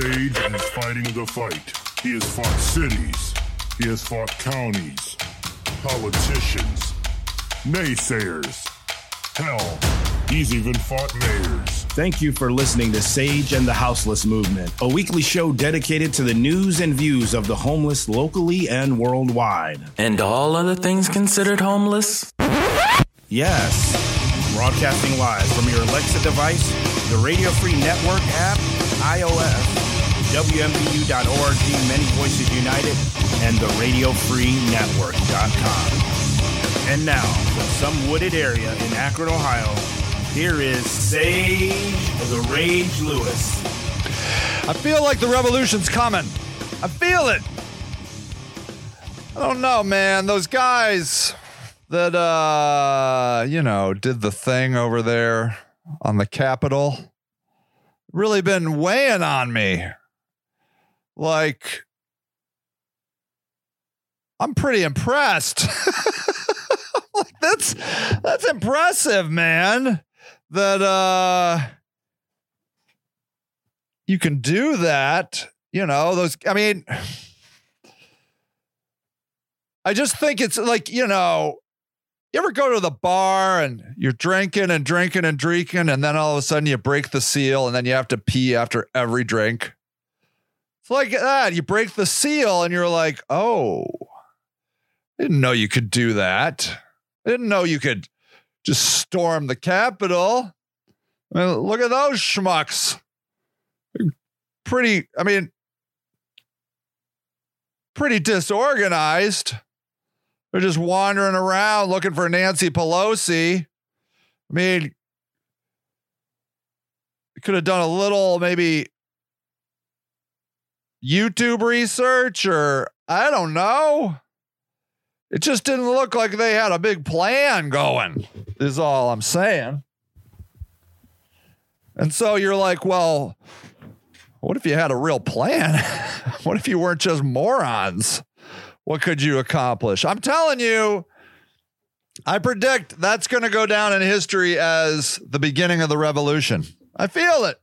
Sage and is fighting the fight. He has fought cities. He has fought counties, politicians, naysayers. Hell, he's even fought mayors. Thank you for listening to Sage and the Houseless Movement, a weekly show dedicated to the news and views of the homeless locally and worldwide. And all other things considered homeless? Yes. Broadcasting live from your Alexa device, the Radio Free Network app, iOS, WMBU.org, Many Voices United, and the RadioFreeNetwork.com. And now, from some wooded area in Akron, Ohio, here is Sage of the Rage Lewis. I feel like the revolution's coming. I feel it. I don't know, man. Those guys that uh, you know, did the thing over there on the Capitol really been weighing on me. Like I'm pretty impressed. like that's that's impressive, man. That uh you can do that. You know, those I mean I just think it's like, you know, you ever go to the bar and you're drinking and drinking and drinking, and then all of a sudden you break the seal and then you have to pee after every drink? It's like that. You break the seal and you're like, oh, I didn't know you could do that. I didn't know you could just storm the Capitol. I mean, look at those schmucks. Pretty, I mean, pretty disorganized. They're just wandering around looking for Nancy Pelosi. I mean, could have done a little maybe YouTube research or I don't know. It just didn't look like they had a big plan going, is all I'm saying. And so you're like, well, what if you had a real plan? what if you weren't just morons? What could you accomplish? I'm telling you, I predict that's going to go down in history as the beginning of the revolution. I feel it.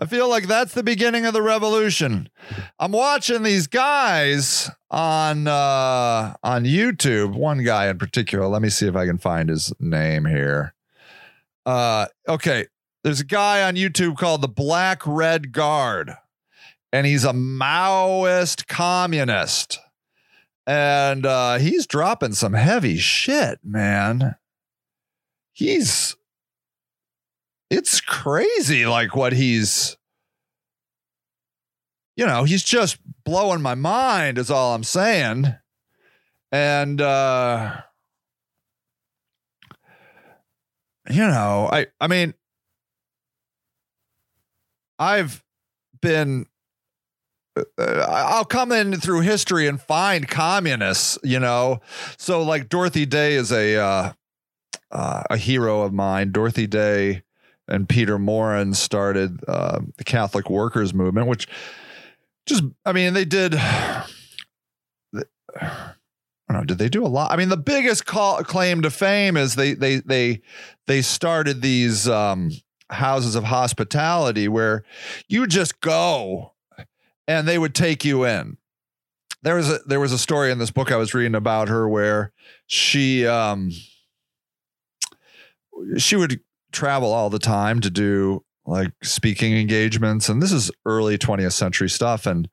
I feel like that's the beginning of the revolution. I'm watching these guys on uh on YouTube, one guy in particular. Let me see if I can find his name here. Uh okay, there's a guy on YouTube called the Black Red Guard and he's a Maoist communist. And uh he's dropping some heavy shit, man. He's it's crazy like what he's you know he's just blowing my mind is all i'm saying and uh you know i i mean i've been uh, I'll come in through history and find communists, you know. So like Dorothy Day is a uh, uh, a hero of mine. Dorothy Day and Peter Maurin started uh, the Catholic Workers Movement, which just, I mean, they did. I don't know. Did they do a lot? I mean, the biggest call, claim to fame is they they they they started these um, houses of hospitality where you just go and they would take you in. There was a there was a story in this book I was reading about her where she um she would travel all the time to do like speaking engagements and this is early 20th century stuff and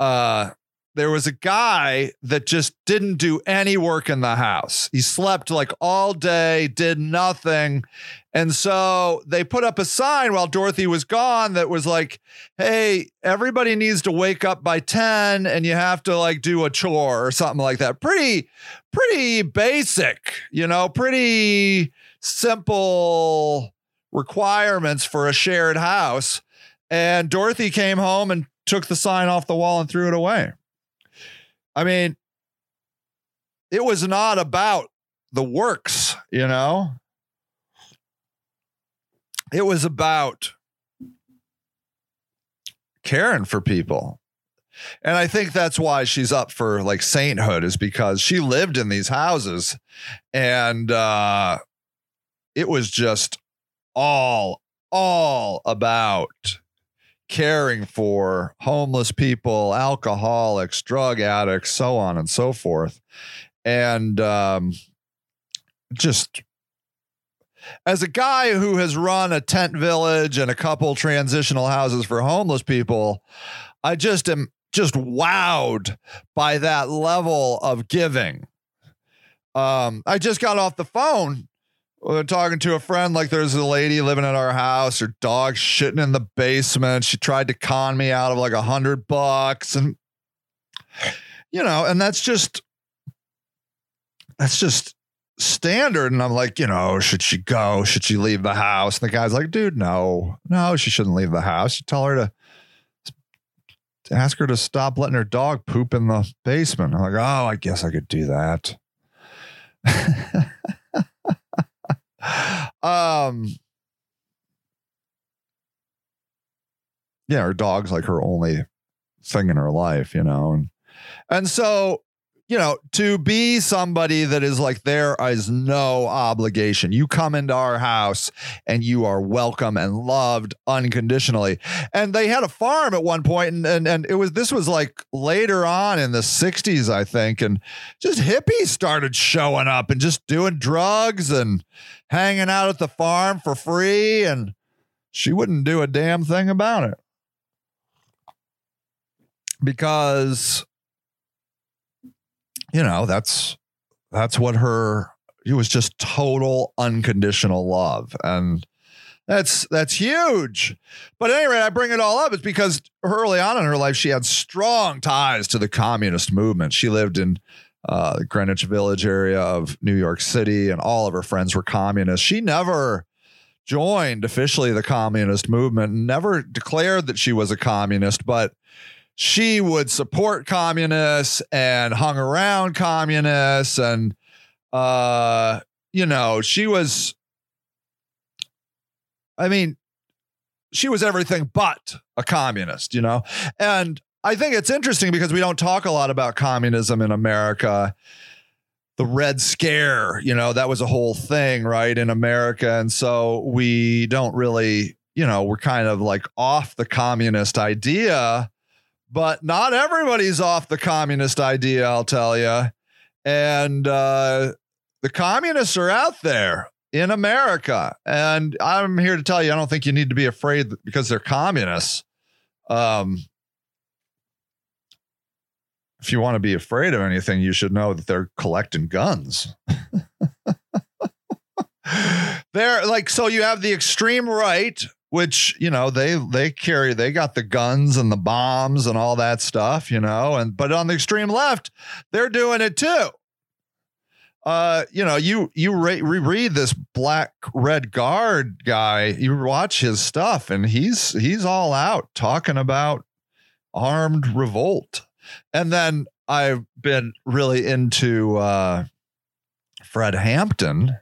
uh there was a guy that just didn't do any work in the house. He slept like all day, did nothing. And so they put up a sign while Dorothy was gone that was like, hey, everybody needs to wake up by 10 and you have to like do a chore or something like that. Pretty, pretty basic, you know, pretty simple requirements for a shared house. And Dorothy came home and took the sign off the wall and threw it away. I mean, it was not about the works, you know? It was about caring for people. And I think that's why she's up for like sainthood is because she lived in these houses and uh it was just all all about caring for homeless people, alcoholics, drug addicts, so on and so forth. And um, just as a guy who has run a tent village and a couple transitional houses for homeless people, I just am just wowed by that level of giving. Um, I just got off the phone uh, talking to a friend. Like, there's a lady living at our house. Her dog shitting in the basement. She tried to con me out of like a hundred bucks, and you know, and that's just that's just standard. And I'm like, you know, should she go? Should she leave the house? And the guy's like, dude, no, no, she shouldn't leave the house. You tell her to, to ask her to stop letting her dog poop in the basement. I'm like, oh, I guess I could do that. um, yeah, her dog's like her only thing in her life, you know, and and so you know, to be somebody that is like there is no obligation. You come into our house and you are welcome and loved unconditionally. And they had a farm at one point, and and, and it was this was like later on in the 60s, I think, and just hippies started showing up and just doing drugs and hanging out at the farm for free. And she wouldn't do a damn thing about it. Because you know, that's that's what her it was just total unconditional love. And that's that's huge. But at any rate, I bring it all up. It's because early on in her life, she had strong ties to the communist movement. She lived in uh, the Greenwich Village area of New York City, and all of her friends were communists. She never joined officially the communist movement, never declared that she was a communist, but she would support communists and hung around communists and uh you know she was i mean she was everything but a communist you know? And i think it's interesting because we don't talk a lot about communism in america. The red scare you know that was a whole thing right in america. And so we don't really you know we're kind of like off the communist idea but not everybody's off the communist idea, I'll tell you. And uh, the communists are out there in America. And I'm here to tell you, I don't think you need to be afraid because they're communists. Um, if you want to be afraid of anything, you should know that they're collecting guns. they're like, so you have the extreme right which you know they they carry they got the guns and the bombs and all that stuff you know and but on the extreme left they're doing it too. Uh you know you you re- reread this black red guard guy you watch his stuff and he's he's all out talking about armed revolt. And then i've been really into uh fred hampton.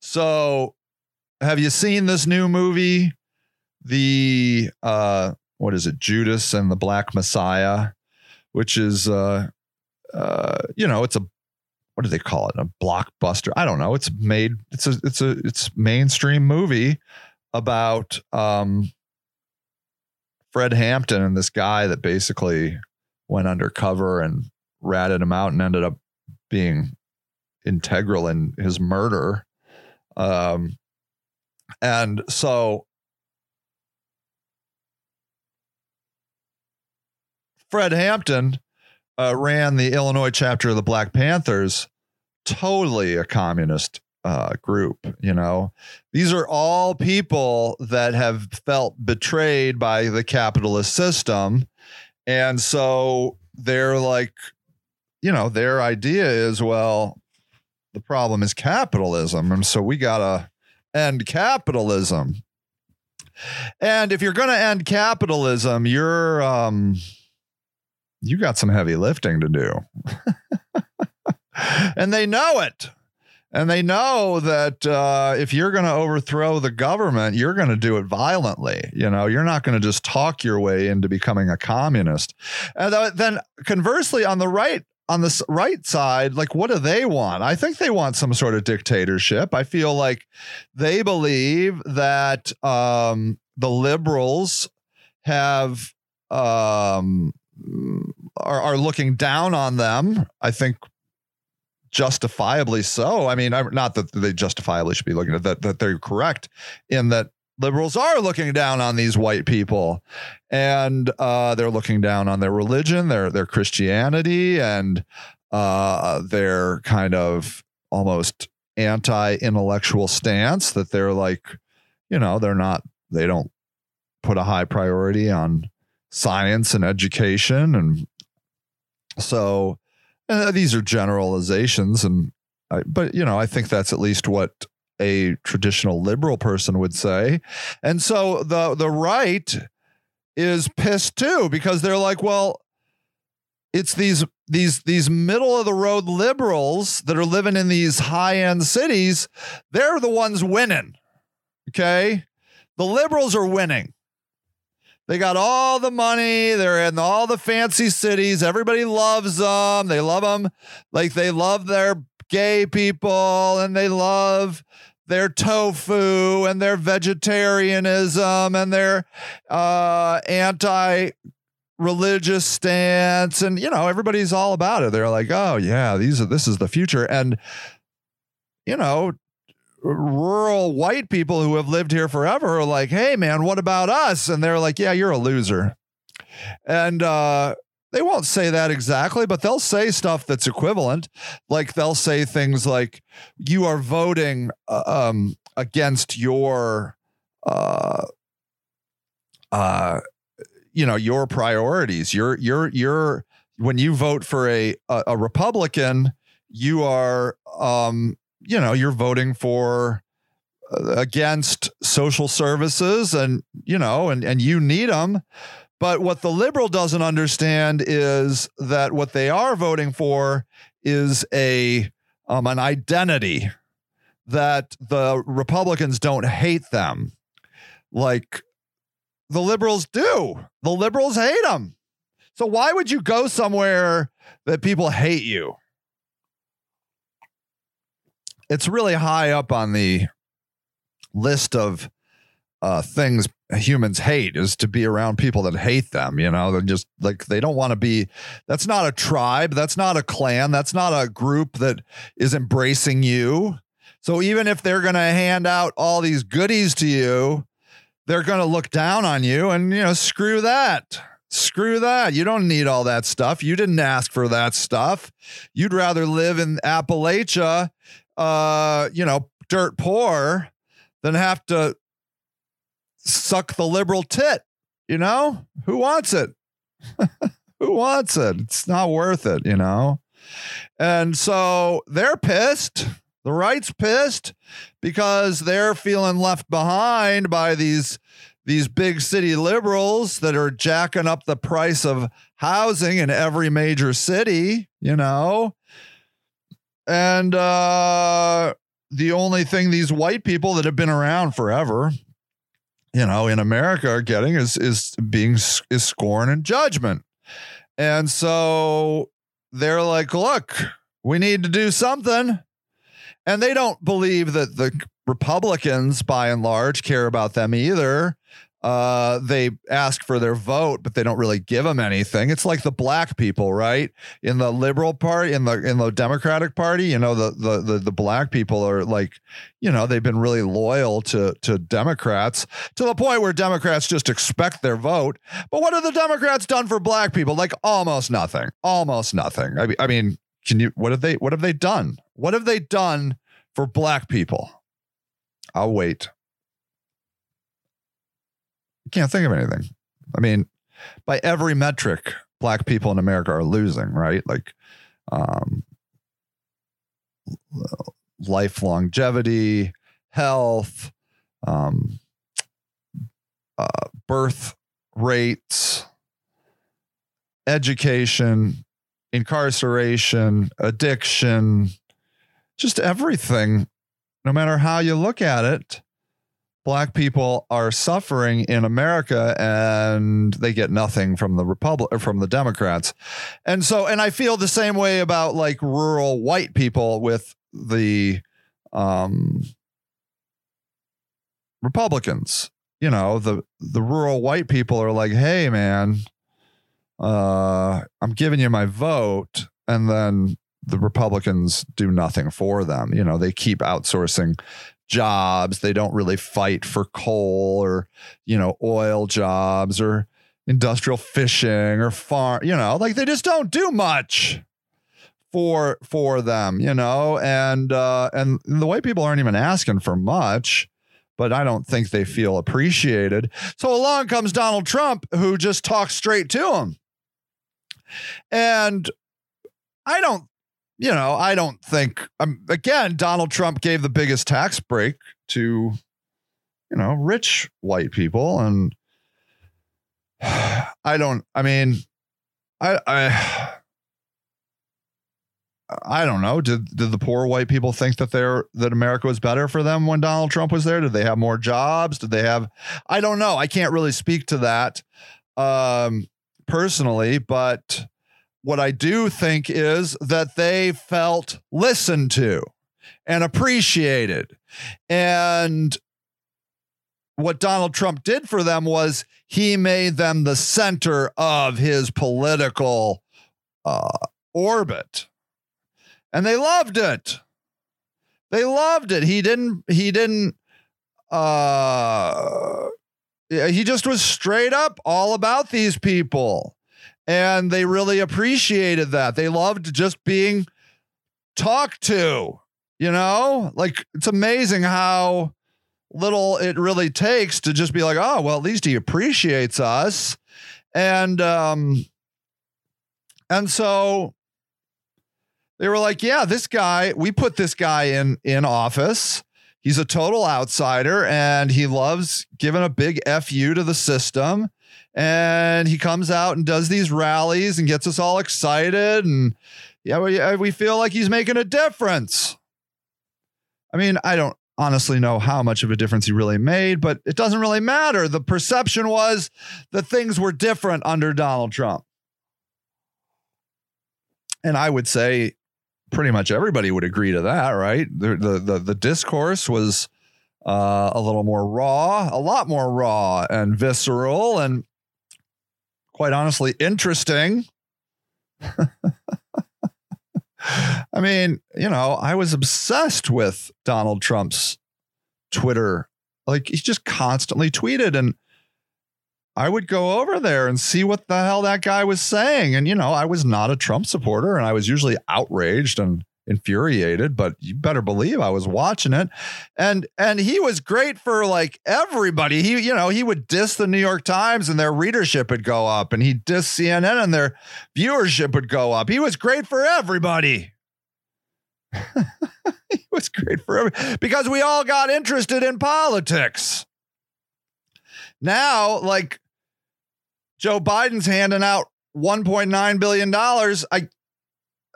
So have you seen this new movie the uh what is it? Judas and the black messiah which is uh uh you know it's a what do they call it? A blockbuster. I don't know. It's made it's a it's a it's mainstream movie about um fred hampton and this guy that basically went undercover and ratted him out and ended up being integral in his murder. Um and so Fred Hampton uh, ran the Illinois chapter of the Black Panthers, totally a communist uh, group. You know, these are all people that have felt betrayed by the capitalist system. And so they're like, you know, their idea is, well, the problem is capitalism. And so we got to end capitalism. And if you're going to end capitalism, you're, um, you got some heavy lifting to do. and they know it. And they know that uh, if you're going to overthrow the government, you're going to do it violently. You know, you're not going to just talk your way into becoming a communist. And then conversely, on the right, on the right side, like what do they want? I think they want some sort of dictatorship. I feel like they believe that um, the liberals have um are, are looking down on them. I think justifiably so. I mean, I'm not that they justifiably should be looking at that that they're correct in that liberals are looking down on these white people and uh, they're looking down on their religion, their their Christianity, and uh, their kind of almost anti-intellectual stance that they're like, you know, they're not they don't put a high priority on science and education and so uh, these are generalizations and I, but you know i think that's at least what a traditional liberal person would say. And so the the right is pissed too because they're like well it's these these these middle of the road liberals that are living in these high end cities they're the ones winning okay? The liberals are winning they got all the money. They're in all the fancy cities. Everybody loves them. They love them like they love their gay people and they love their tofu and their vegetarianism and their uh, anti religious stance and you know everybody's all about it they're like oh yeah these are this is the future and you know rural white people who have lived here forever are like, hey, man, what about us? And they're like, yeah, you're a loser. And uh, they won't say that exactly, but they'll say stuff that's equivalent. Like they'll say things like, you are voting uh, um, against your. Uh, uh, you know your priorities. You're you're you're when you vote for a a, a Republican, you are um, you know you're voting for uh, against social services and you know and and you need them but what the liberal doesn't understand is that what they are voting for is a um, an identity that the Republicans don't hate them like the liberals do. The liberals hate them. So why would you go somewhere that people hate you? It's really high up on the list of uh, things humans hate is to be around people that hate them. You know, they're just like they don't want to be. That's not a tribe. That's not a clan. That's not a group that is embracing you. So even if they're going to hand out all these goodies to you, they're going to look down on you and, you know, screw that. Screw that. You don't need all that stuff. You didn't ask for that stuff. You'd rather live in Appalachia uh, you know, dirt poor than have to suck the liberal tit. You know, who wants it? who wants it? It's not worth it, you know? And so they're pissed. The right's pissed because they're feeling left behind by these these big city liberals that are jacking up the price of housing in every major city, you know. And uh, the only thing these white people that have been around forever, you know, in America are getting is is being is scorn and judgment. And so they're like, look, we need to do something. And they don't believe that the Republicans, by and large, care about them either uh, they ask for their vote, but they don't really give them anything. It's like the black people, right? In the liberal party, in the in the Democratic Party, you know, the the the, the black people are like, you know, they've been really loyal to to Democrats to the point where Democrats just expect their vote. But what have the Democrats done for black people? Like almost nothing. Almost nothing. I mean, I mean, can you? What have they? What have they done? What have they done for black people? I'll wait can't think of anything. I mean, by every metric, black people in America are losing, right? Like um, life longevity, health, um, uh, birth rates, education, incarceration, addiction, just everything, no matter how you look at it, black people are suffering in America and they get nothing from the Republic from the Democrats. And so and I feel the same way about like rural white people with the um Republicans. you know, the the rural white people are like, "Hey man, uh I'm giving you my vote." And then the Republicans do nothing for them. You know, they keep outsourcing jobs. They don't really fight for coal or, you know, oil jobs or industrial fishing or farm, you know, like they just don't do much for for them, you know, and uh and the white people aren't even asking for much, but I don't think they feel appreciated. So along comes Donald Trump who just talks straight to them. And I don't you know, I don't think um, again Donald Trump gave the biggest tax break to you know, rich white people and I don't I mean I I I don't know. Did did the poor white people think that they're that America was better for them when Donald Trump was there? Did they have more jobs? Did they have I don't know. I can't really speak to that um personally, but what I do think is that they felt listened to and appreciated. And what Donald Trump did for them was he made them the center of his political uh, orbit. And they loved it. They loved it. He didn't, he didn't, uh, he just was straight up all about these people and they really appreciated that. They loved just being talked to, you know? Like it's amazing how little it really takes to just be like, "Oh, well, at least he appreciates us." And um and so they were like, "Yeah, this guy, we put this guy in in office. He's a total outsider and he loves giving a big fu to the system." And he comes out and does these rallies and gets us all excited. And yeah we, uh, we feel like he's making a difference. I mean i don't honestly know how much of a difference he really made but it doesn't really matter. The perception was that things were different under donald trump. And i would say pretty much everybody would agree to that right? The the the, the discourse was uh, a little more raw, a lot more raw and visceral, and quite honestly, interesting. I mean, you know, I was obsessed with Donald Trump's Twitter. Like he just constantly tweeted and I would go over there and see what the hell that guy was saying. And, you know, I was not a Trump supporter and I was usually outraged and infuriated, but you better believe I was watching it. And and he was great for like everybody. He, you know, he would diss the New York Times and their readership would go up, and he'd diss CNN and their viewership would go up. He was great for everybody. he was great for every because we all got interested in politics. Now, like Joe Biden's handing out 1.9 billion dollars. I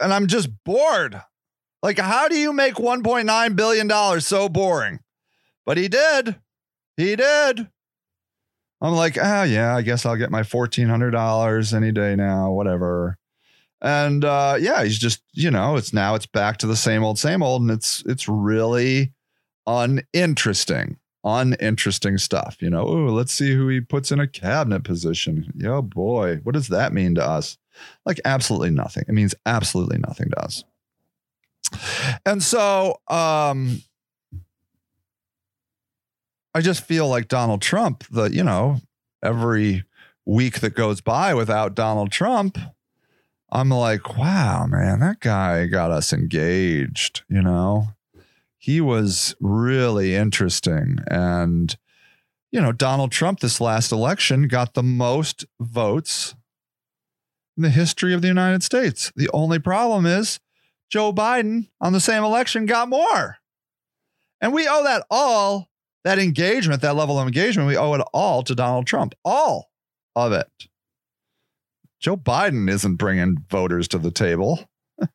and I'm just bored. Like, how do you make $1.9 billion so boring? But he did. He did. I'm like, oh, yeah, I guess I'll get my $1,400 any day now, whatever. And uh, yeah, he's just, you know, it's now it's back to the same old, same old. And it's, it's really uninteresting, uninteresting stuff. You know, oh, let's see who he puts in a cabinet position. Oh boy, what does that mean to us? Like, absolutely nothing. It means absolutely nothing to us. And so um I just feel like Donald Trump, the, you know, every week that goes by without Donald Trump, I'm like, wow, man, that guy got us engaged, you know? He was really interesting. And, you know, Donald Trump this last election got the most votes in the history of the United States. The only problem is Joe Biden on the same election got more. And we owe that all, that engagement, that level of engagement, we owe it all to Donald Trump. All of it. Joe Biden isn't bringing voters to the table.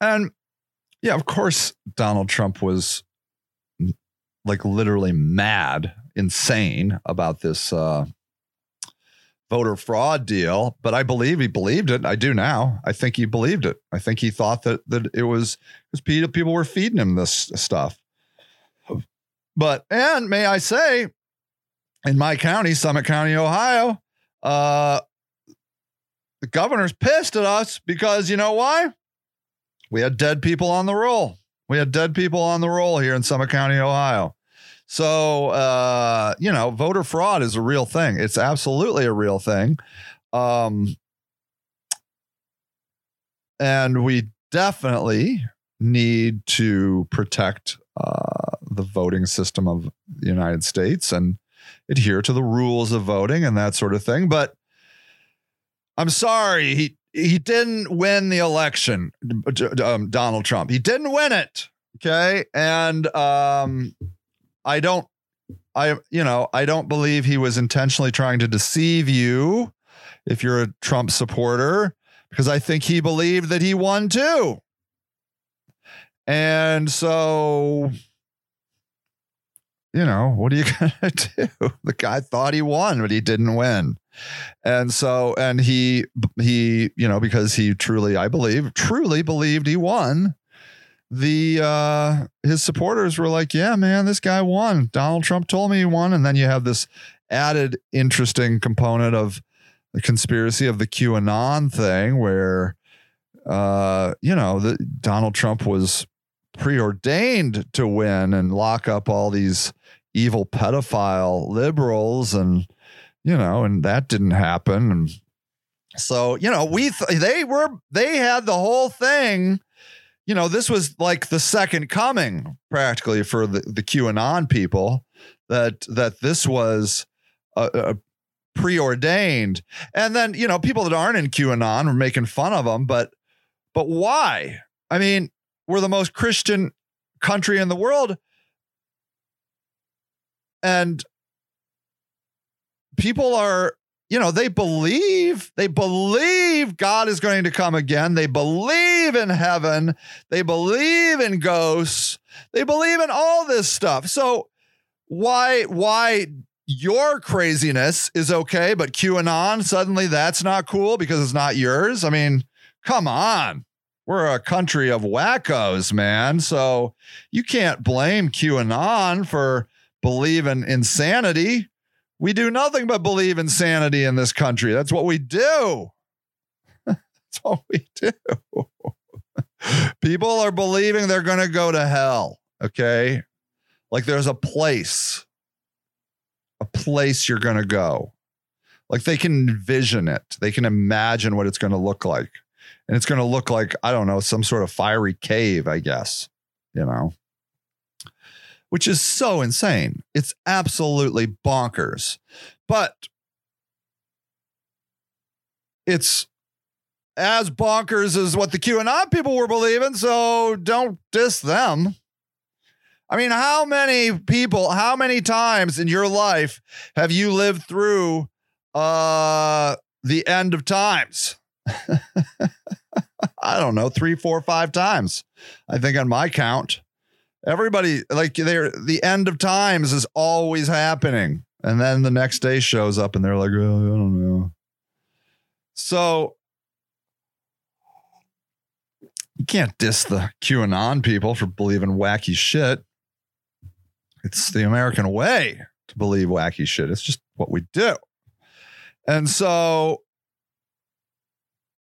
and yeah, of course, Donald Trump was like literally mad, insane about this uh, voter fraud deal, but I believe he believed it. I do now. I think he believed it. I think he thought that that it was because people were feeding him this stuff. But and may I say, in my county, Summit County, Ohio, uh, the governor's pissed at us because you know why? We had dead people on the roll. We had dead people on the roll here in Summit County, Ohio. So, uh, you know, voter fraud is a real thing. It's absolutely a real thing. Um, and we definitely need to protect uh, the voting system of the United States and adhere to the rules of voting and that sort of thing. But I'm sorry, he he didn't win the election, um, Donald Trump. He didn't win it. Okay, and um, I don't, I you know, I don't believe he was intentionally trying to deceive you if you're a Trump supporter, because I think he believed that he won too. And so, you know, what are you going to do? The guy thought he won, but he didn't win. And so, and he, he, you know, because he truly, I believe, truly believed he won, the, uh, his supporters were like, yeah, man, this guy won. Donald Trump told me he won. And then you have this added interesting component of the conspiracy of the QAnon thing where, uh, you know, the Donald Trump was preordained to win and lock up all these evil pedophile liberals and you know and that didn't happen and so you know we th- they were they had the whole thing you know this was like the second coming practically for the the QAnon people that that this was a, a preordained and then you know people that aren't in QAnon were making fun of them but but why i mean we're the most Christian country in the world. And people are, you know, they believe, they believe God is going to come again. They believe in heaven. They believe in ghosts. They believe in all this stuff. So why, why your craziness is okay, but QAnon suddenly that's not cool because it's not yours? I mean, come on we're a country of wackos, man. So you can't blame QAnon for believing insanity. We do nothing but believe in insanity in this country. That's what we do. That's what we do. People are believing they're going to go to hell. Okay. Like there's a place, a place you're going to go. Like they can envision it, they can imagine what it's going to look like and it's going to look like I don't know some sort of fiery cave, I guess. You know, which is so insane. It's absolutely bonkers, but it's as bonkers as what the QAnon people were believing. So don't diss them. I mean, how many people, how many times in your life have you lived through uh, the end of times? I don't know, three, four, five times. I think on my count. Everybody, like they're the end of times is always happening. And then the next day shows up and they're like, oh, I don't know. So you can't diss the QAnon people for believing wacky shit. It's the American way to believe wacky shit. It's just what we do. And so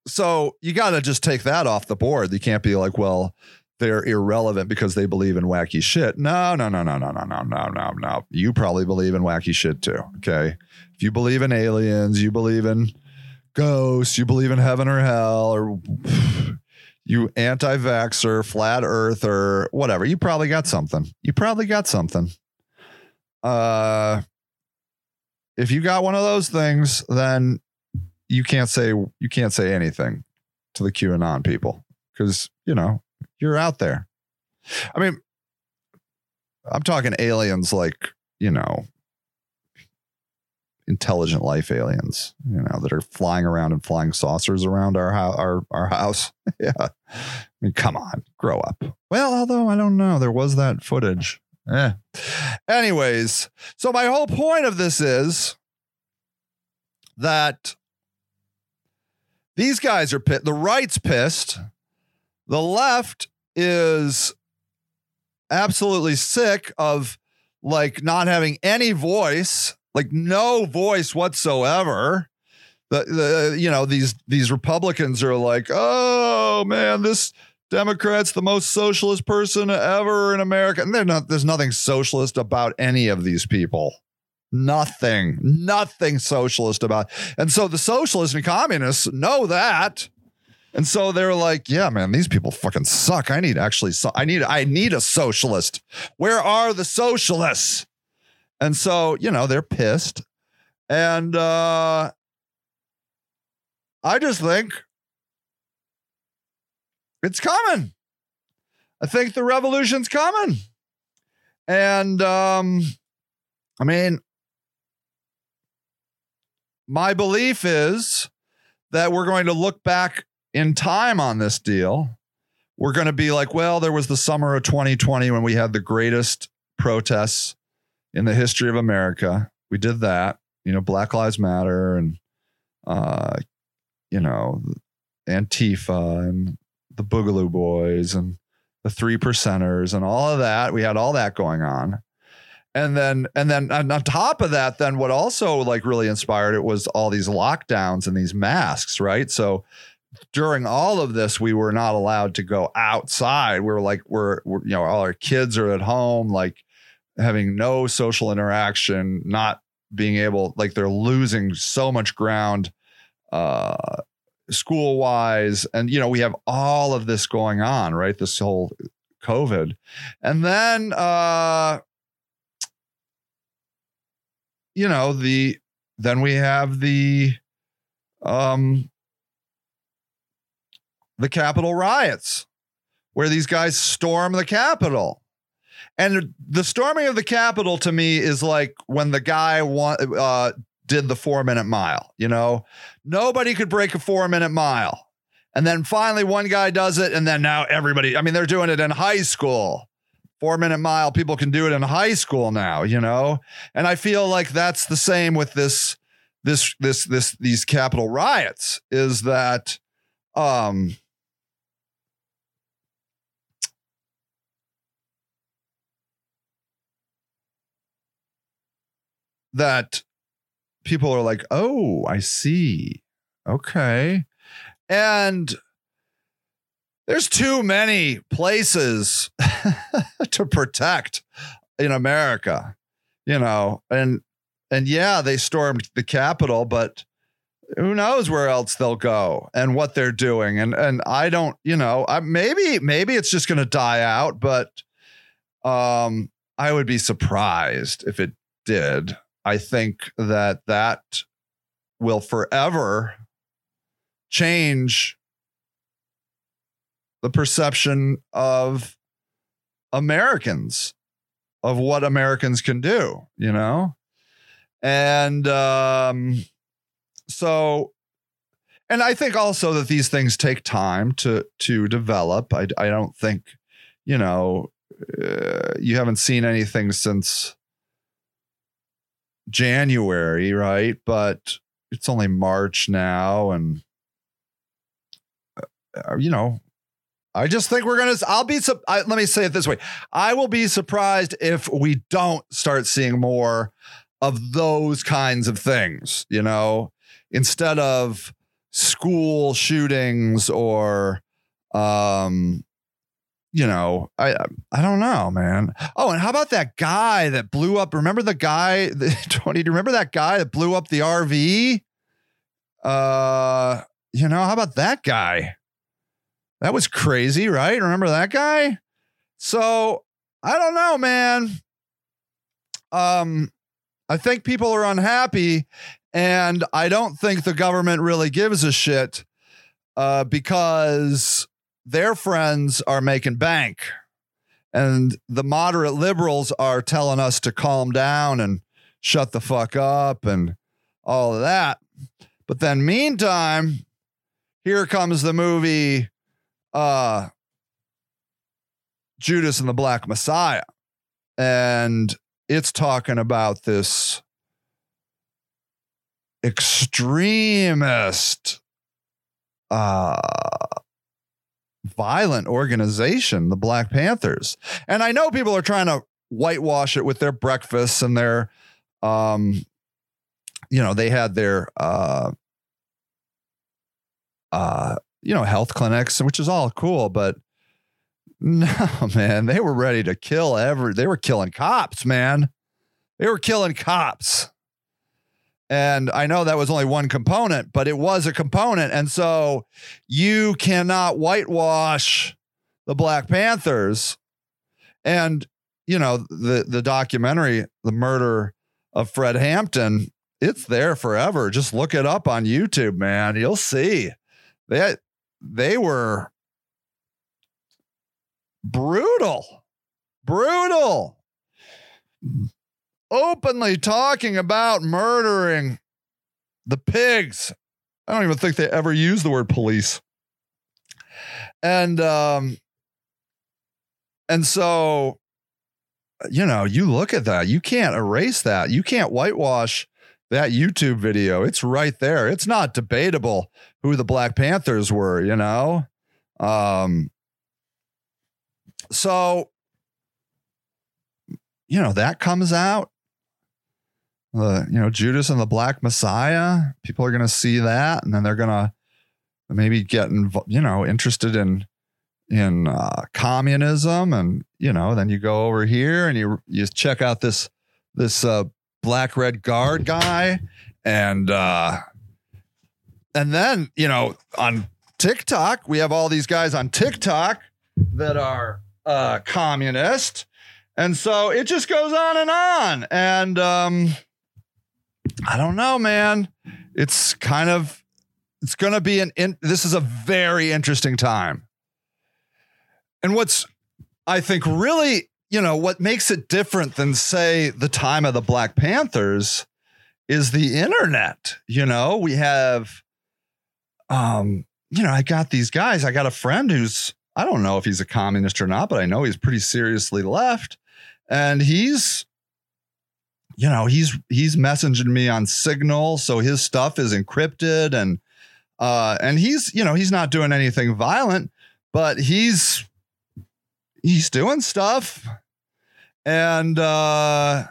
so you got to just take that off the board. You can't be like, well, they're irrelevant because they believe in wacky shit. No, no, no, no, no, no, no, no, no, no. You probably believe in wacky shit too. Okay. If you believe in aliens, you believe in ghosts, you believe in heaven or hell, or you anti vaxxer, flat earther, whatever, you probably got something. You probably got something. Uh, if you got one of those things, then you can't say you can't say anything to the QAnon people because you know you're out there. I mean, I'm talking aliens like you know intelligent life aliens, you know, that are flying around and flying saucers around our ho- our our house. yeah, I mean, come on, grow up. Well, although I don't know, there was that footage. Eh. Anyways, so my whole point of this is that these guys are pissed. The right's pissed. The left is absolutely sick of like not having any voice, like no voice whatsoever. The, the you know these these Republicans are like, oh man, this Democrat's the most socialist person ever in America. And they're not, there's nothing socialist about any of these people. Nothing, nothing socialist about. And so the socialists and communists know that. And so they're like, yeah, man, these people fucking suck. I need actually, so- I need, I need a socialist. Where are the socialists? And so, you know, they're pissed. And uh I just think it's coming. I think the revolution's coming. And um I mean my belief is that we're going to look back in time on this deal. We're going to be like, well, there was the summer of 2020 when we had the greatest protests in the history of America. We did that, you know, Black Lives Matter and uh you know, Antifa and the Boogaloo Boys and the Three Percenters and all of that. We had all that going on. And then, and then on top of that, then what also like really inspired it was all these lockdowns and these masks, right? So during all of this, we were not allowed to go outside. We were like, we're, we're you know, all our kids are at home, like having no social interaction, not being able, like they're losing so much ground uh school wise and you know we have all of this going on right? This whole covid. And then uh you know the then we have the um the capitol riots where these guys storm the capitol and the storming of the capitol to me is like when the guy wa- uh did the 4 minute mile you know Nobody could break a four minute mile. And then finally, one guy does it. And then now everybody, I mean, they're doing it in high school. Four minute mile, people can do it in high school now, you know? And I feel like that's the same with this, this, this, this, these Capitol riots is that, um, that people are like, oh, I see. Okay. And there's too many places to protect in America, you know, and and yeah, they stormed the Capitol, but who knows where else they'll go and what they're doing. And and I don't, you know, I, maybe maybe it's just going to die out, but um, I would be surprised if it did. I think that that will forever change the perception of Americans of what Americans can do, you know? And um so and I think also that these things take time to to develop. I I don't think, you know, uh, you haven't seen anything since January, right? But it's only March now and uh, you know, I just think we're gonna. I'll be. I, let me say it this way: I will be surprised if we don't start seeing more of those kinds of things. You know, instead of school shootings or, um, you know, I I don't know, man. Oh, and how about that guy that blew up? Remember the guy, the, Tony? Do you remember that guy that blew up the RV? Uh, you know, how about that guy? That was crazy, right? Remember that guy? So I don't know, man. Um, I think people are unhappy, and I don't think the government really gives a shit uh, because their friends are making bank, and the moderate liberals are telling us to calm down and shut the fuck up and all of that. But then, meantime, here comes the movie uh Judas and the Black Messiah. And it's talking about this extremist uh violent organization, the Black Panthers. And I know people are trying to whitewash it with their breakfasts and their um you know, they had their uh uh you know, health clinics, which is all cool, but no, man, they were ready to kill every they were killing cops, man. They were killing cops. And I know that was only one component, but it was a component. And so you cannot whitewash the Black Panthers. And, you know, the, the documentary, The Murder of Fred Hampton, it's there forever. Just look it up on YouTube, man. You'll see. They, they were brutal, brutal openly talking about murdering the pigs. I don't even think they ever use the word police. And um and so you know, you look at that, you can't erase that. You can't whitewash that YouTube video. It's right there. It's not debatable who the Black Panthers were, you know? Um so you know, that comes out the you know Judas and the Black Messiah. People are going to see that, and then they're going to maybe get inv- you know interested in in uh, communism, and you know then you go over here and you you check out this this uh, black red guard guy, and uh, and then you know on TikTok we have all these guys on TikTok that are uh, communist. And so it just goes on and on. And um, I don't know, man. It's kind of it's going to be an in, this is a very interesting time. And what's I think really, you know, what makes it different than say the time of the Black Panthers is the internet. You know, we have um, you know, I got these guys. I got a friend who's I don't know if he's a communist or not, but I know he's pretty seriously left and he's you know, he's he's messaging me on Signal, so his stuff is encrypted and uh and he's, you know, he's not doing anything violent, but he's he's doing stuff. And uh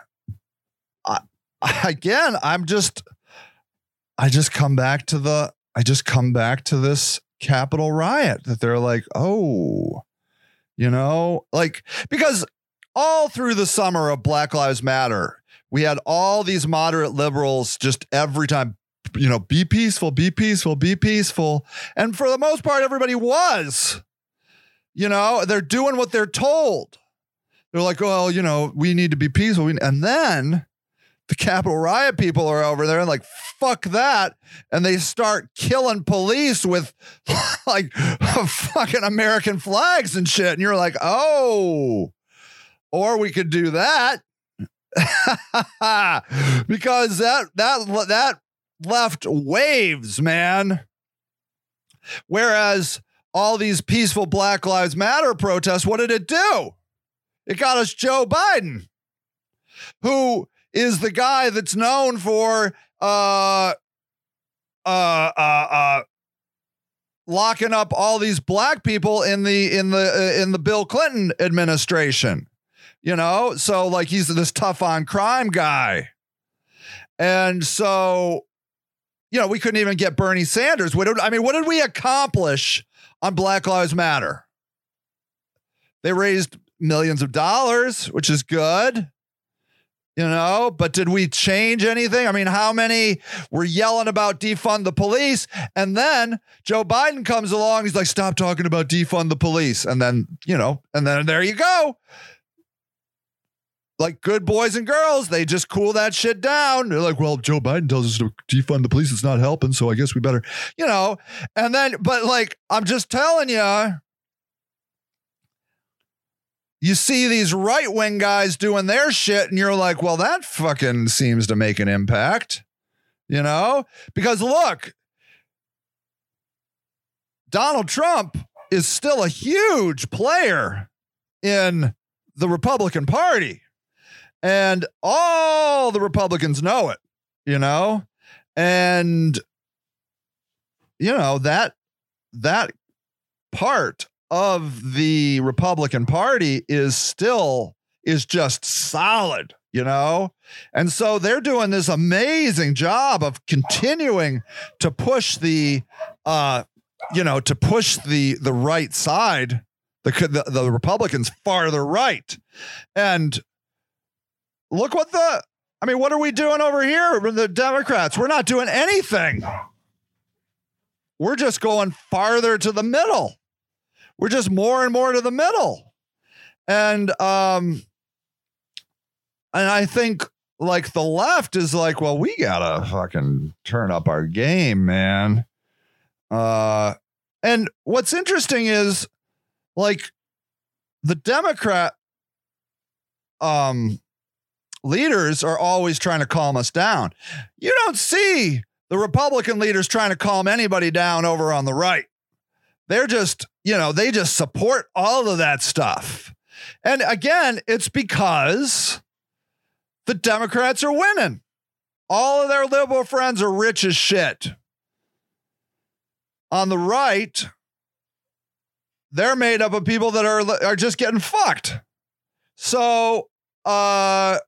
I, again, I'm just I just come back to the I just come back to this capital riot that they're like, "Oh, you know, like because all through the summer of Black Lives Matter, we had all these moderate liberals just every time, you know, be peaceful, be peaceful, be peaceful. And for the most part, everybody was. You know, they're doing what they're told. They're like, well, you know, we need to be peaceful. And then the Capitol riot people are over there and like, fuck that. And they start killing police with like fucking American flags and shit. And you're like, oh, or we could do that because that that that left waves, man. Whereas all these peaceful Black Lives Matter protests, what did it do? It got us Joe Biden, who is the guy that's known for uh uh uh uh locking up all these black people in the in the uh, in the Bill Clinton administration you know? So, like, he's this tough on crime guy. And so, you know, we couldn't even get Bernie Sanders. What did, I mean, what did we accomplish on Black Lives Matter? They raised millions of dollars, which is good. You know, but did we change anything? I mean, how many were yelling about defund the police? And then Joe Biden comes along, he's like, stop talking about defund the police. And then, you know, and then there you go like good boys and girls, they just cool that shit down. They're like, well, Joe Biden tells us to defund the police. It's not helping. So I guess we better, you know. And then, but like, I'm just telling you, you see these right wing guys doing their shit, and you're like, well, that fucking seems to make an impact, you know? Because look, Donald Trump is still a huge player in the Republican Party and all the Republicans know it, you know? And you know, that that part of the Republican Party is still is just solid, you know? And so they're doing this amazing job of continuing to push the uh you know, to push the the right side, the the, the Republicans farther right. And look what the I mean, what are we doing over here the Democrats? We're not doing anything. We're just going farther to the middle. We're just more and more to the middle. And um and I think like the left is like, well, we gotta fucking turn up our game, man. Uh and what's interesting is like the Democrat um leaders are always trying to calm us down. You don't see the Republican leaders trying to calm anybody down over on the right. They're just, you know, they just support all of that stuff. And again, it's because the Democrats are winning. All of their liberal friends are rich as shit. On the right, they're made up of people that are are just getting fucked. So, uh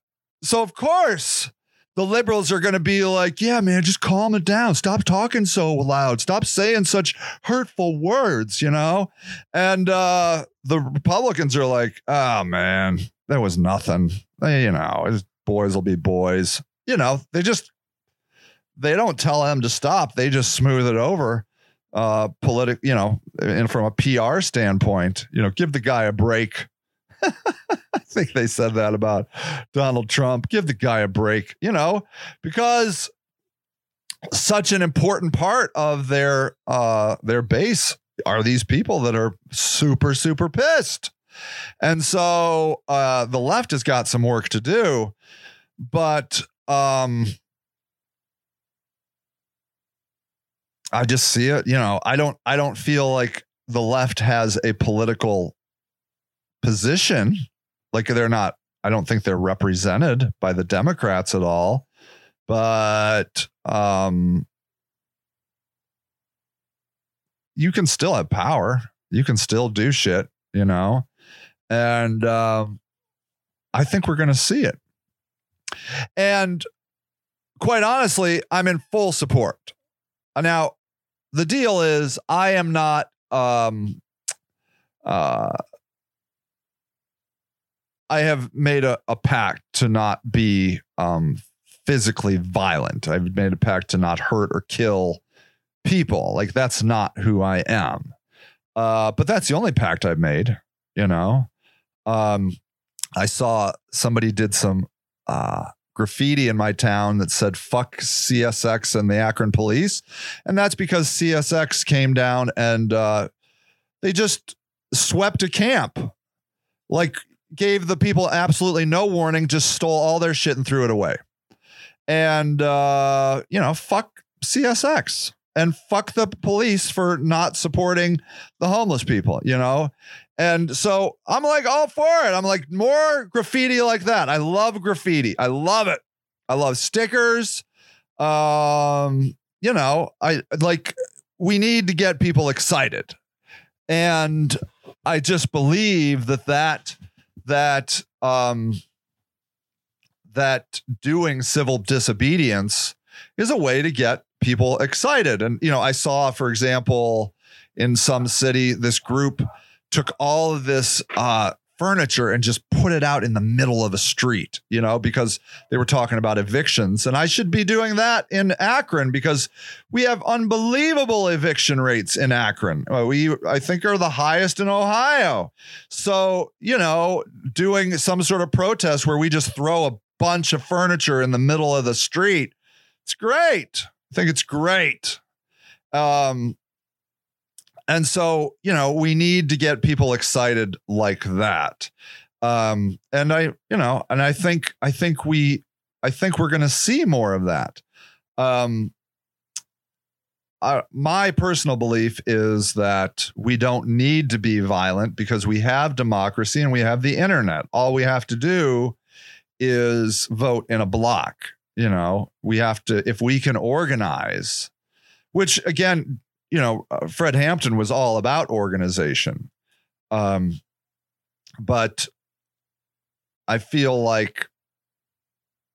so of course, the liberals are going to be like, yeah, man, just calm it down. Stop talking so loud. Stop saying such hurtful words, you know? And uh, the Republicans are like, oh, man, there was nothing. They, you know, boys will be boys. You know, they just, they don't tell them to stop. They just smooth it over. Uh, politic, you know, and from a PR standpoint, you know, give the guy a break. I think they said that about Donald Trump. Give the guy a break, you know, because such an important part of their uh their base are these people that are super super pissed. And so uh the left has got some work to do, but um I just see it, you know, I don't I don't feel like the left has a political position. Like they're not, I don't think they're represented by the Democrats at all. But um, you can still have power. You can still do shit, you know? And um, I think we're going to see it. And quite honestly, I'm in full support. Now, the deal is I am not um uh I have made a, a pact to not be um, physically violent. I've made a pact to not hurt or kill people. Like that's not who I am. Uh, but that's the only pact I've made. You know, um, I saw somebody did some uh, graffiti in my town that said "fuck CSX" and the Akron police, and that's because CSX came down and uh, they just swept a camp. Like gave the people absolutely no warning, just stole all their shit and threw it away. And uh, you know, fuck CSX and fuck the police for not supporting the homeless people, you know? And so I'm like all for it. I'm like more graffiti like that. I love graffiti. I love it. I love stickers. Um, you know, I like we need to get people excited. And I just believe that that that um, that doing civil disobedience is a way to get people excited. And you know, I saw, for example, in some city, this group took all of this uh, furniture and just put it out in the middle of a street, you know, because they were talking about evictions. And I should be doing that in Akron because we have unbelievable eviction rates in Akron. Uh, we, I think, are the highest in Ohio. So, you know, doing some sort of protest where we just throw a bunch of furniture in the middle of the street, it's great. I think it's great. Um, and so, you know, we need to get people excited like that. Um, and I, you know, and I think, I think we, I think we're going to see more of that. Um, uh, my personal belief is that we don't need to be violent because we have democracy and we have the internet. All we have to do is vote in a block, you know, we have to, if we can organize, which again, you know, uh, Fred Hampton was all about organization. Um, but I feel like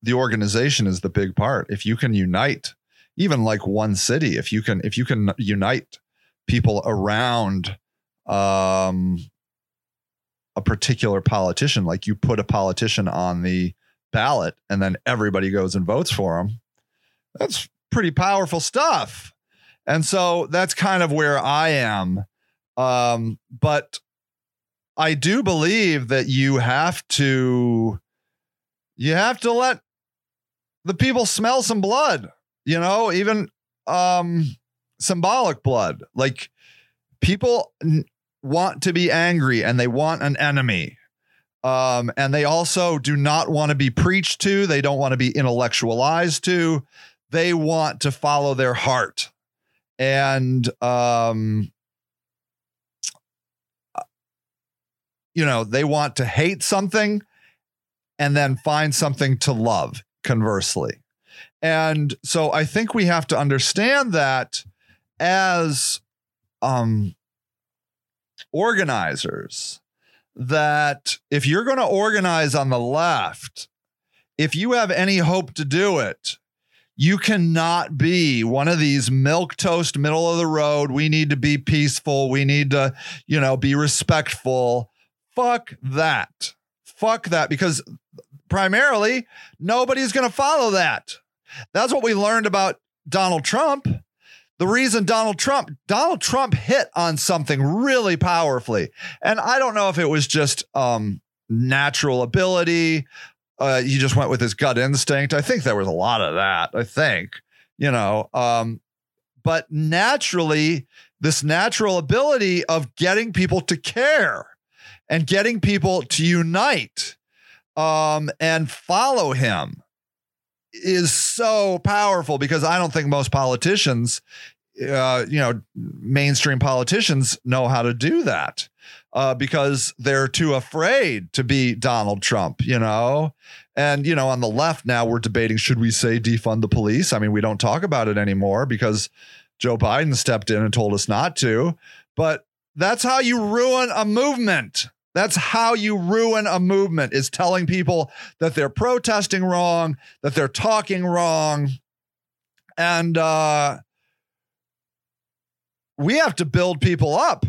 the organization is the big part. If you can unite, even like one city, if you can, if you can unite people around um, a particular politician, like you put a politician on the ballot and then everybody goes and votes for him, that's pretty powerful stuff. And so that's kind of where I am. Um, but I do believe that you have to you have to let the people smell some blood, you know, even um symbolic blood. Like people n- want to be angry and they want an enemy. Um, and they also do not want to be preached to. They don't want to be intellectualized to. They want to follow their heart. And, um, you know, they want to hate something and then find something to love, conversely. And so I think we have to understand that as um, organizers, that if you're going to organize on the left, if you have any hope to do it, you cannot be one of these milk toast middle of the road. We need to be peaceful. We need to, you know, be respectful. Fuck that. Fuck that because primarily nobody's going to follow that. That's what we learned about Donald Trump. The reason Donald Trump Donald Trump hit on something really powerfully. And I don't know if it was just um natural ability, uh he just went with his gut instinct. I think there was a lot of that, I think. You know, um but naturally this natural ability of getting people to care and getting people to unite um and follow him is so powerful because I don't think most politicians, uh, you know, mainstream politicians know how to do that uh, because they're too afraid to be Donald Trump, you know? And, you know, on the left now, we're debating should we say defund the police? I mean, we don't talk about it anymore because Joe Biden stepped in and told us not to. But that's how you ruin a movement. That's how you ruin a movement is telling people that they're protesting wrong, that they're talking wrong. And uh, we have to build people up.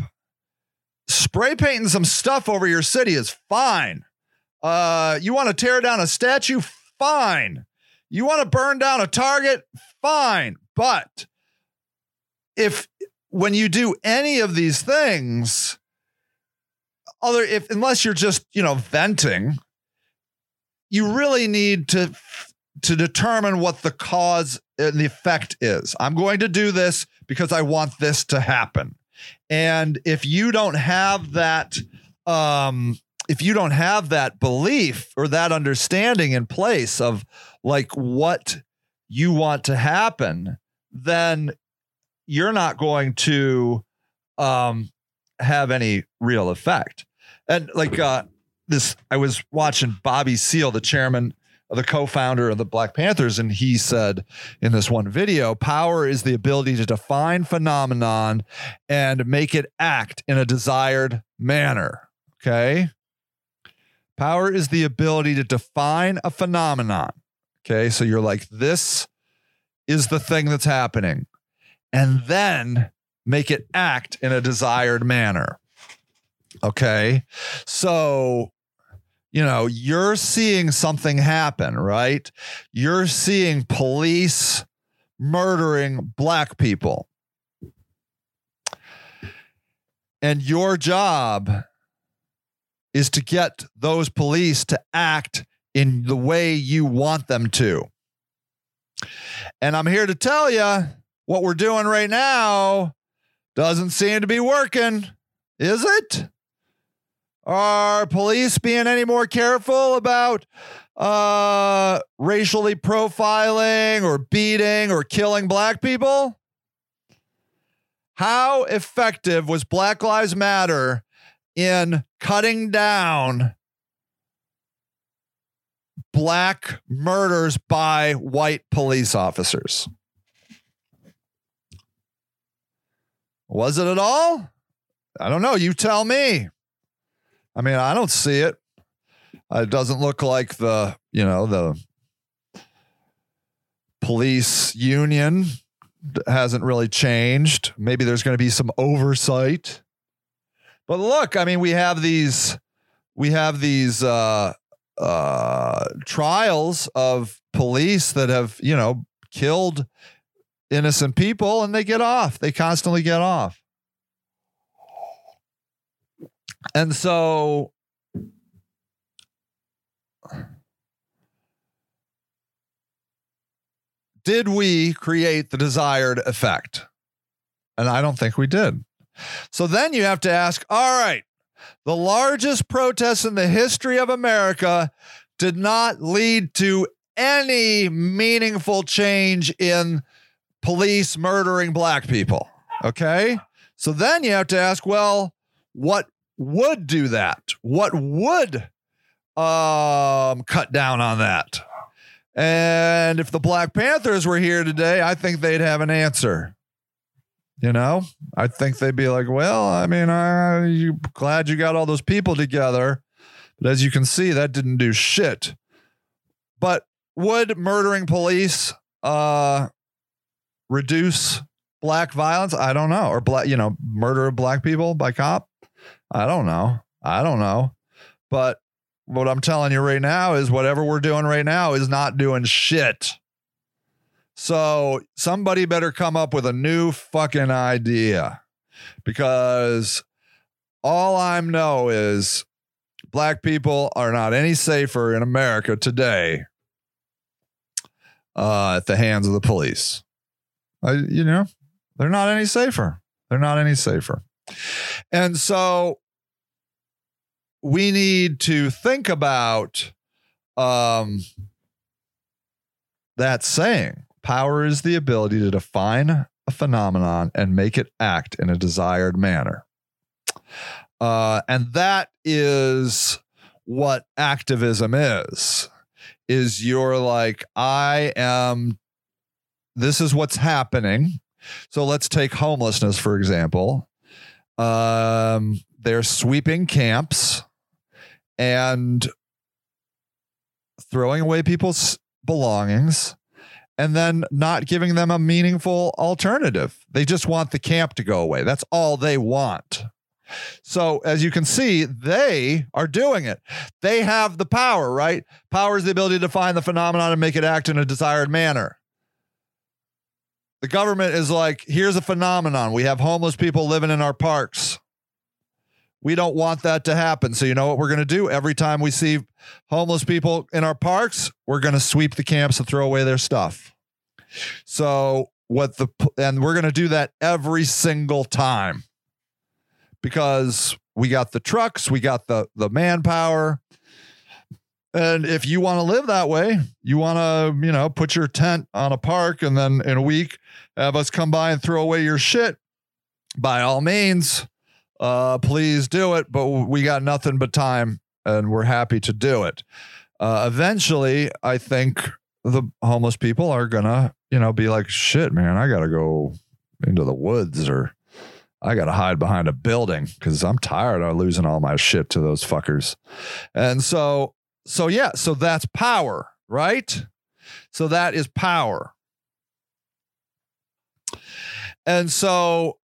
Spray painting some stuff over your city is fine. Uh, you want to tear down a statue? Fine. You want to burn down a target? Fine. But if when you do any of these things, other if unless you're just you know venting you really need to to determine what the cause and the effect is i'm going to do this because i want this to happen and if you don't have that um if you don't have that belief or that understanding in place of like what you want to happen then you're not going to um have any real effect. And like uh this i was watching bobby seale the chairman the co-founder of the black panthers and he said in this one video power is the ability to define phenomenon and make it act in a desired manner. Okay? Power is the ability to define a phenomenon. Okay? So you're like this is the thing that's happening and then make it act in a desired manner. Okay. So, you know, you're seeing something happen, right? You're seeing police murdering black people. And your job is to get those police to act in the way you want them to. And I'm here to tell you what we're doing right now doesn't seem to be working, is it? Are police being any more careful about uh, racially profiling or beating or killing black people? How effective was Black Lives Matter in cutting down black murders by white police officers. Was it at all? I don't know. You tell me. I mean, I don't see it. Uh, It doesn't look like the, you know, the police union hasn't really changed. Maybe there's going to be some oversight. But look, I mean, we have these we have these uh uh trials of police that have, you know, killed innocent people and they get off. They constantly get off. And so did we create the desired effect? And I don't think we did. So then you have to ask all right, the largest protest in the history of America did not lead to any meaningful change in police murdering black people. Okay. So then you have to ask, well, what would do that? What would um, cut down on that? And if the Black Panthers were here today, I think they'd have an answer. You know, I think they'd be like, well, I mean, I you glad you got all those people together. But as you can see, that didn't do shit. But would murdering police uh reduce black violence? I don't know. Or black, you know, murder of black people by cop? I don't know. I don't know. But what I'm telling you right now is whatever we're doing right now is not doing shit. So somebody better come up with a new fucking idea because all I know is black people are not any safer in America today uh, at the hands of the police. I, you know, they're not any safer. They're not any safer. And so we need to think about um, that saying power is the ability to define a phenomenon and make it act in a desired manner. Uh, and that is what activism is is you're like i am this is what's happening. So let's take homelessness for example. Um, they're sweeping camps and throwing away people's belongings and then not giving them a meaningful alternative. They just want the camp to go away. That's all they want. So, as you can see, they are doing it. They have the power, right? Power is the ability to define the phenomenon and make it act in a desired manner. The government is like, here's a phenomenon. We have homeless people living in our parks. We don't want that to happen. So, you know what we're going to do? Every time we see homeless people in our parks, we're going to sweep the camps and throw away their stuff. So, what the, and we're going to do that every single time because we got the trucks, we got the, the manpower. And if you want to live that way, you want to, you know, put your tent on a park and then in a week have us come by and throw away your shit, by all means, uh, please do it. But we got nothing but time and we're happy to do it. Uh, eventually, I think the homeless people are to, you know, be like, shit, man, I got to go into the woods or I got to hide behind a building because I'm tired of losing all my shit to those fuckers. And so, so yeah, so that's power, right? So that is power. And so,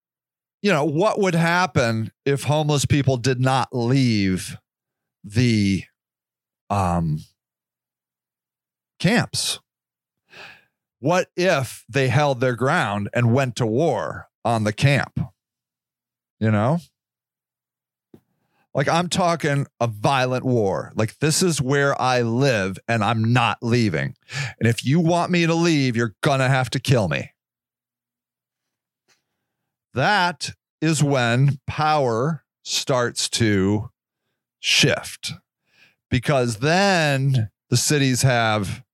you know, what would happen if homeless people did not leave the um camps? What if they held their ground and went to war on the camp? You know? Like I'm talking a violent war. Like this is where I live and I'm not leaving. And if you want me to leave, you're going to have to kill me. That is when power starts to shift because then the cities have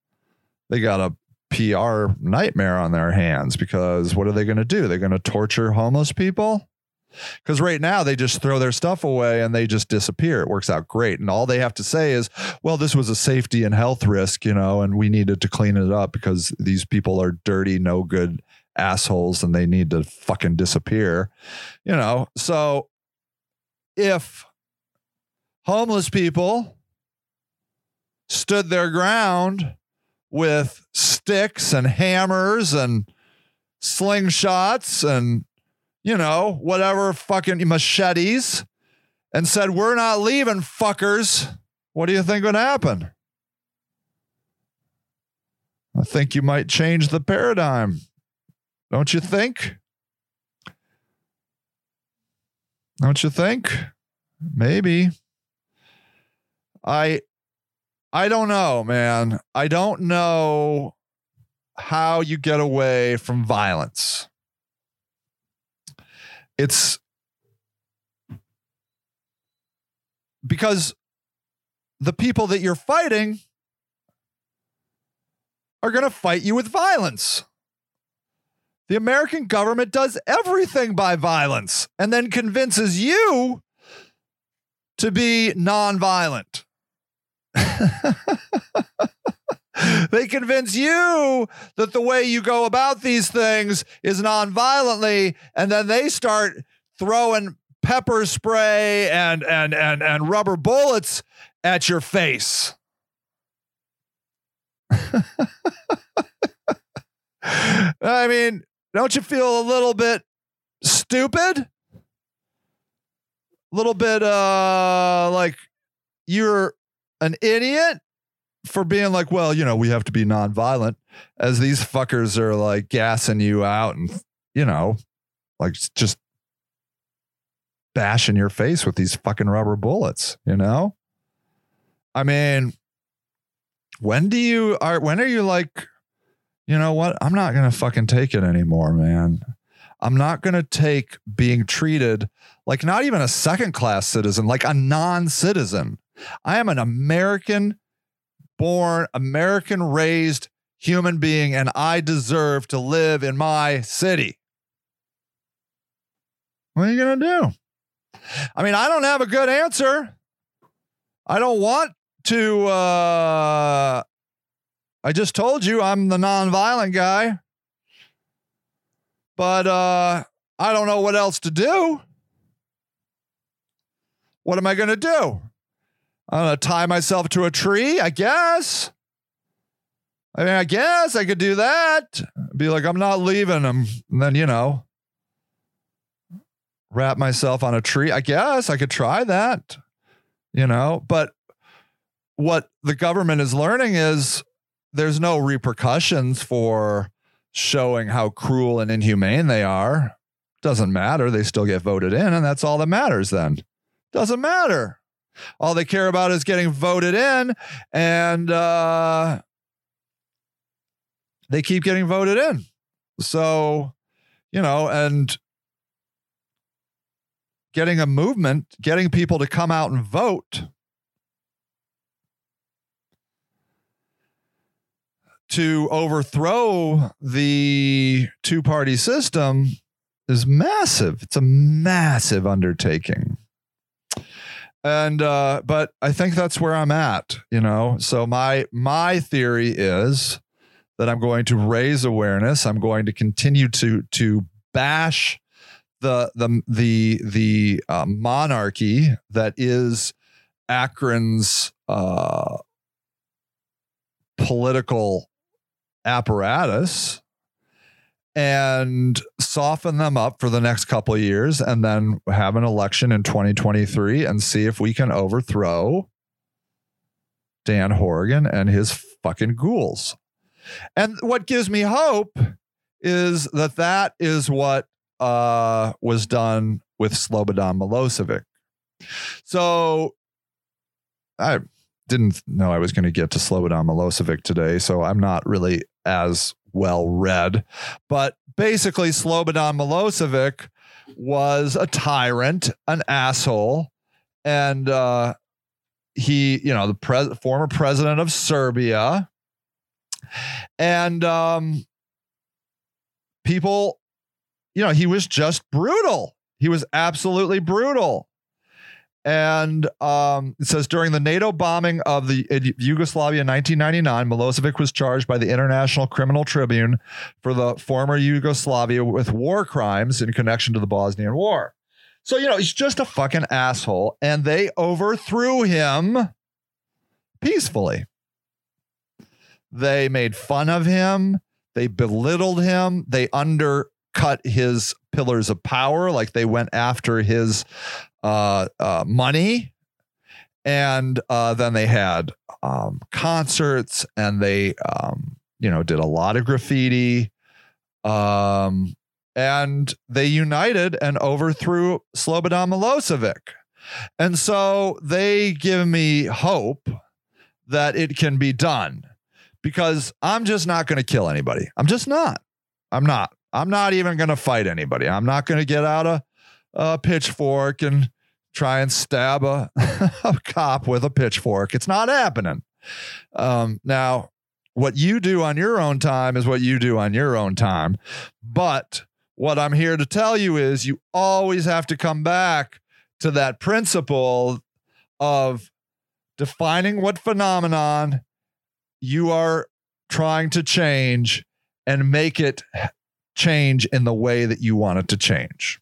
they got a PR nightmare on their hands because what are they going to do? They're going to torture homeless people? Because right now they just throw their stuff away and they just disappear. It works out great. And all they have to say is, well, this was a safety and health risk, you know, and we needed to clean it up because these people are dirty, no good assholes and they need to fucking disappear, you know. So if homeless people stood their ground with sticks and hammers and slingshots and you know, whatever fucking machetes and said, We're not leaving, fuckers. What do you think would happen? I think you might change the paradigm. Don't you think? Don't you think? Maybe. I I don't know, man. I don't know how you get away from violence it's because the people that you're fighting are going to fight you with violence. The American government does everything by violence and then convinces you to be nonviolent. they convince you that the way you go about these things is non-violently, and then they start throwing pepper spray and and and and rubber bullets at your face. I mean, don't you feel a little bit stupid? A little bit uh like you're an idiot for being like, well, you know, we have to be nonviolent as these fuckers are like gassing you out and, you know, like just bashing your face with these fucking rubber bullets, you know? I mean, when do you are when are you like, you know what? I'm not going to fucking take it anymore, man. I'm not going to take being treated like not even a second class citizen, like a non citizen. I am an American born, American raised human being, and I deserve to live in my city. What are you going to do? I mean, I don't have a good answer. I don't want to. Uh, I just told you I'm the nonviolent guy, but uh, I don't know what else to do. What am I going to do? I'm gonna tie myself to a tree, I guess. I mean, I guess I could do that. Be like, I'm not leaving them. And then, you know, wrap myself on a tree. I guess I could try that, you know, but what the government is learning is there's no repercussions for showing how cruel and inhumane they are. Doesn't matter. They still get voted in, and that's all that matters then. Doesn't matter. All they care about is getting voted in, and uh, they keep getting voted in. So, you know, and getting a movement, getting people to come out and vote to overthrow the two party system is massive. It's a massive undertaking. And uh but i think that's where i'm at you know? So my my theory is that i'm going to raise awareness. I'm going to continue to to bash the the the the uh, monarchy that is akron's uh political apparatus and soften them up for the next couple years and then have an election in 2023 and see if we can overthrow Dan Horrigan and his fucking ghouls. And what gives me hope is that that is what uh, was done with Slobodan Milosevic. So I didn't know I was going to get to Slobodan Milosevic today, so I'm not really as well read. But basically, Slobodan Milosevic was a tyrant, an asshole, and uh, he, you know, the pres- former president of Serbia, and um, people, you know, he was just brutal. He was absolutely brutal. And um, it says during the NATO bombing of the Yugoslavia in 1999, Milosevic was charged by the International Criminal Tribunal for the former Yugoslavia with war crimes in connection to the Bosnian War. So, you know, he's just a fucking asshole. And they overthrew him peacefully. They made fun of him. They belittled him. They undercut his pillars of power. Like they went after his uh, uh, money. And uh, then they had um, concerts and they, um, you know, did a lot of graffiti. Um, and they united and overthrew Slobodan Milosevic. And so they give me hope that it can be done because I'm just not going to kill anybody. I'm just not. I'm not. I'm not even going to fight anybody. I'm not going to get out a, a, pitchfork and try and stab a, a cop with a pitchfork. It's not happening. Um, now, what you do on your own time is what you do on your own time. But what I'm here to tell you is you always have to come back to that principle of defining what phenomenon you are trying to change and make it change in the way that you want it to change.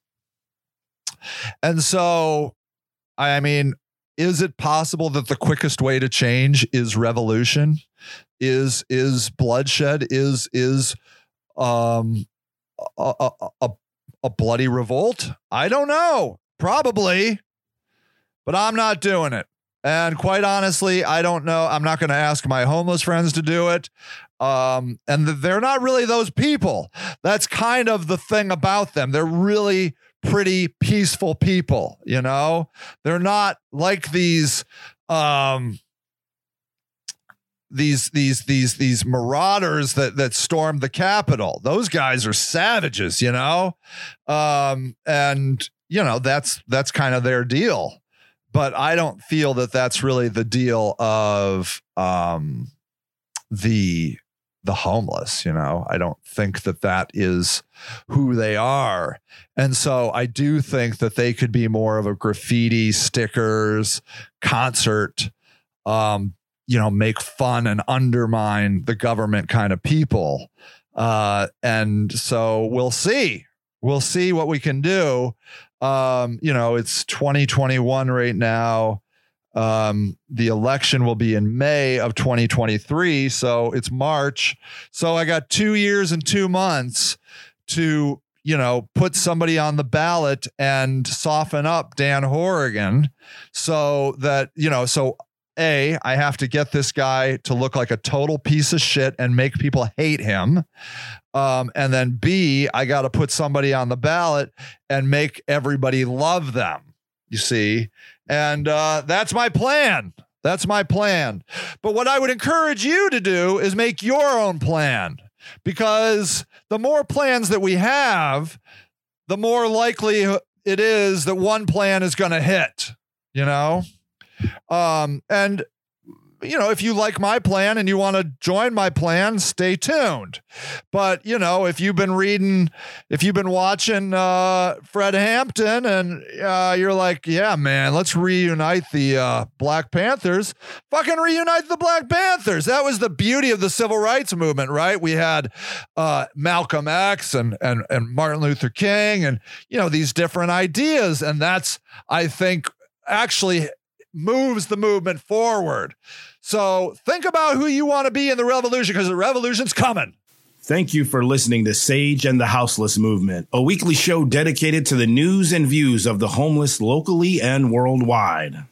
And so, I mean, is it possible that the quickest way to change is revolution? Is is bloodshed? Is is um a, a, a bloody revolt? I don't know. Probably. But I'm not doing it. And quite honestly, I don't know. I'm not going to ask my homeless friends to do it. Um, and they're not really those people. That's kind of the thing about them. They're really pretty peaceful people, you know? They're not like these um these these these these marauders that that stormed the Capitol. Those guys are savages, you know, um, and you know that's that's kind of their deal. But I don't feel that that's really the deal of um, the the homeless. You know, I don't think that that is who they are, and so I do think that they could be more of a graffiti stickers concert um, you know, make fun and undermine the government kind of people. Uh, and so we'll see. We'll see what we can do. Um, you know, it's 2021 right now. Um, the election will be in May of 2023. So it's March. So I got two years and two months to, you know, put somebody on the ballot and soften up Dan Horrigan so that, you know, so a, I have to get this guy to look like a total piece of shit and make people hate him. Um, and then B, I got to put somebody on the ballot and make everybody love them. You see? And uh, that's my plan. That's my plan. But what I would encourage you to do is make your own plan because the more plans that we have, the more likely it is that one plan is going to hit, you know? Um, and you know, if you like my plan and you want to join my plan, stay tuned. But, you know, if you've been reading, if you've been watching uh, Fred Hampton and uh, you're like, yeah, man, let's reunite the uh, Black Panthers, fucking reunite the Black Panthers. That was the beauty of the civil rights movement, right? We had uh, Malcolm X and, and, and Martin Luther King and, you know, these different ideas. And that's, I think, actually moves the movement forward. So think about who you want to be in the revolution because the revolution's coming. Thank you for listening to Sage and the Houseless Movement, a weekly show dedicated to the news and views of the homeless locally and worldwide.